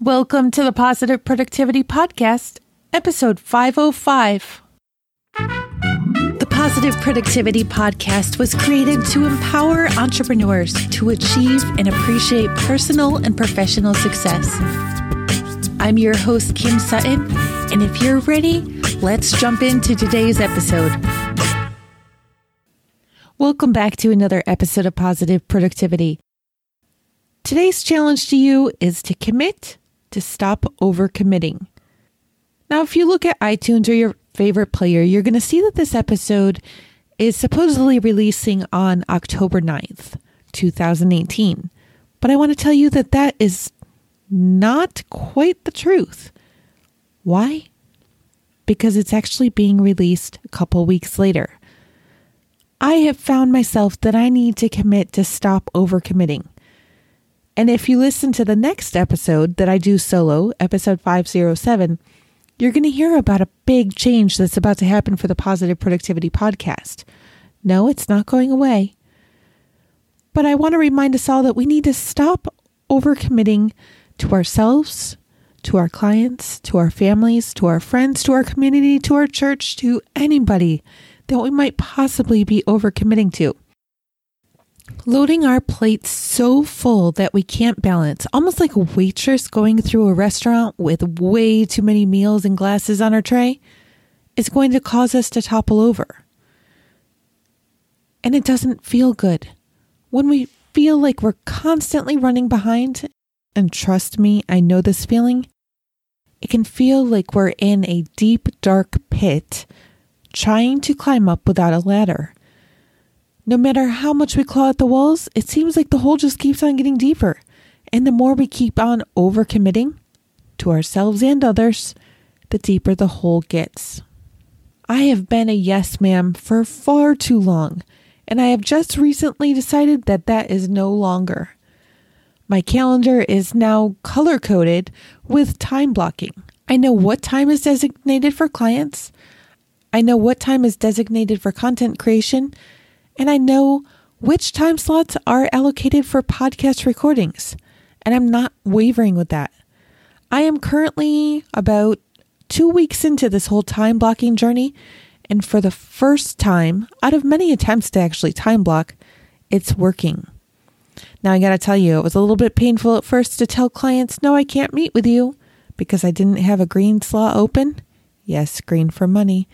Welcome to the Positive Productivity Podcast, episode 505. The Positive Productivity Podcast was created to empower entrepreneurs to achieve and appreciate personal and professional success. I'm your host, Kim Sutton, and if you're ready, let's jump into today's episode. Welcome back to another episode of Positive Productivity. Today's challenge to you is to commit to stop overcommitting. Now, if you look at iTunes or your favorite player, you're going to see that this episode is supposedly releasing on October 9th, 2018. But I want to tell you that that is not quite the truth. Why? Because it's actually being released a couple weeks later. I have found myself that I need to commit to stop overcommitting. And if you listen to the next episode that I do solo, episode 507, you're going to hear about a big change that's about to happen for the Positive Productivity Podcast. No, it's not going away. But I want to remind us all that we need to stop overcommitting to ourselves, to our clients, to our families, to our friends, to our community, to our church, to anybody that we might possibly be overcommitting to loading our plates so full that we can't balance, almost like a waitress going through a restaurant with way too many meals and glasses on our tray, is going to cause us to topple over. And it doesn't feel good. When we feel like we're constantly running behind, and trust me, I know this feeling, it can feel like we're in a deep, dark pit trying to climb up without a ladder. No matter how much we claw at the walls, it seems like the hole just keeps on getting deeper. And the more we keep on overcommitting to ourselves and others, the deeper the hole gets. I have been a yes ma'am for far too long, and I have just recently decided that that is no longer. My calendar is now color coded with time blocking. I know what time is designated for clients. I know what time is designated for content creation and I know which time slots are allocated for podcast recordings, and I'm not wavering with that. I am currently about two weeks into this whole time blocking journey, and for the first time out of many attempts to actually time block, it's working. Now, I gotta tell you, it was a little bit painful at first to tell clients, no, I can't meet with you because I didn't have a green slot open. Yes, green for money.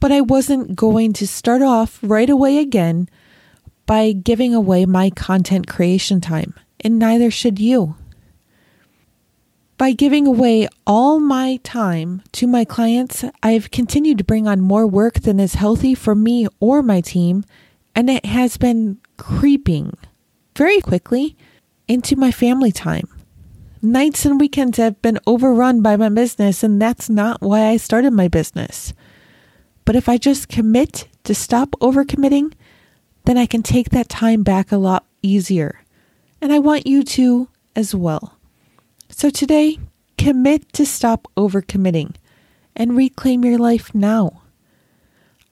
But I wasn't going to start off right away again by giving away my content creation time, and neither should you. By giving away all my time to my clients, I've continued to bring on more work than is healthy for me or my team, and it has been creeping very quickly into my family time. Nights and weekends have been overrun by my business, and that's not why I started my business. But if I just commit to stop overcommitting, then I can take that time back a lot easier. And I want you to as well. So today, commit to stop overcommitting and reclaim your life now.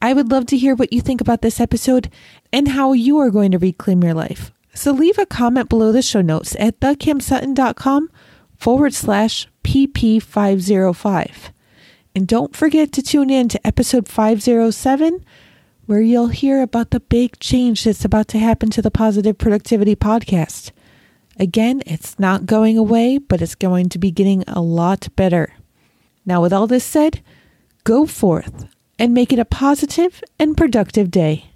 I would love to hear what you think about this episode and how you are going to reclaim your life. So leave a comment below the show notes at thekimsutton.com forward slash PP505. And don't forget to tune in to episode 507, where you'll hear about the big change that's about to happen to the Positive Productivity Podcast. Again, it's not going away, but it's going to be getting a lot better. Now, with all this said, go forth and make it a positive and productive day.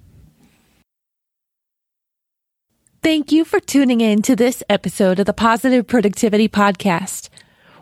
Thank you for tuning in to this episode of the Positive Productivity Podcast.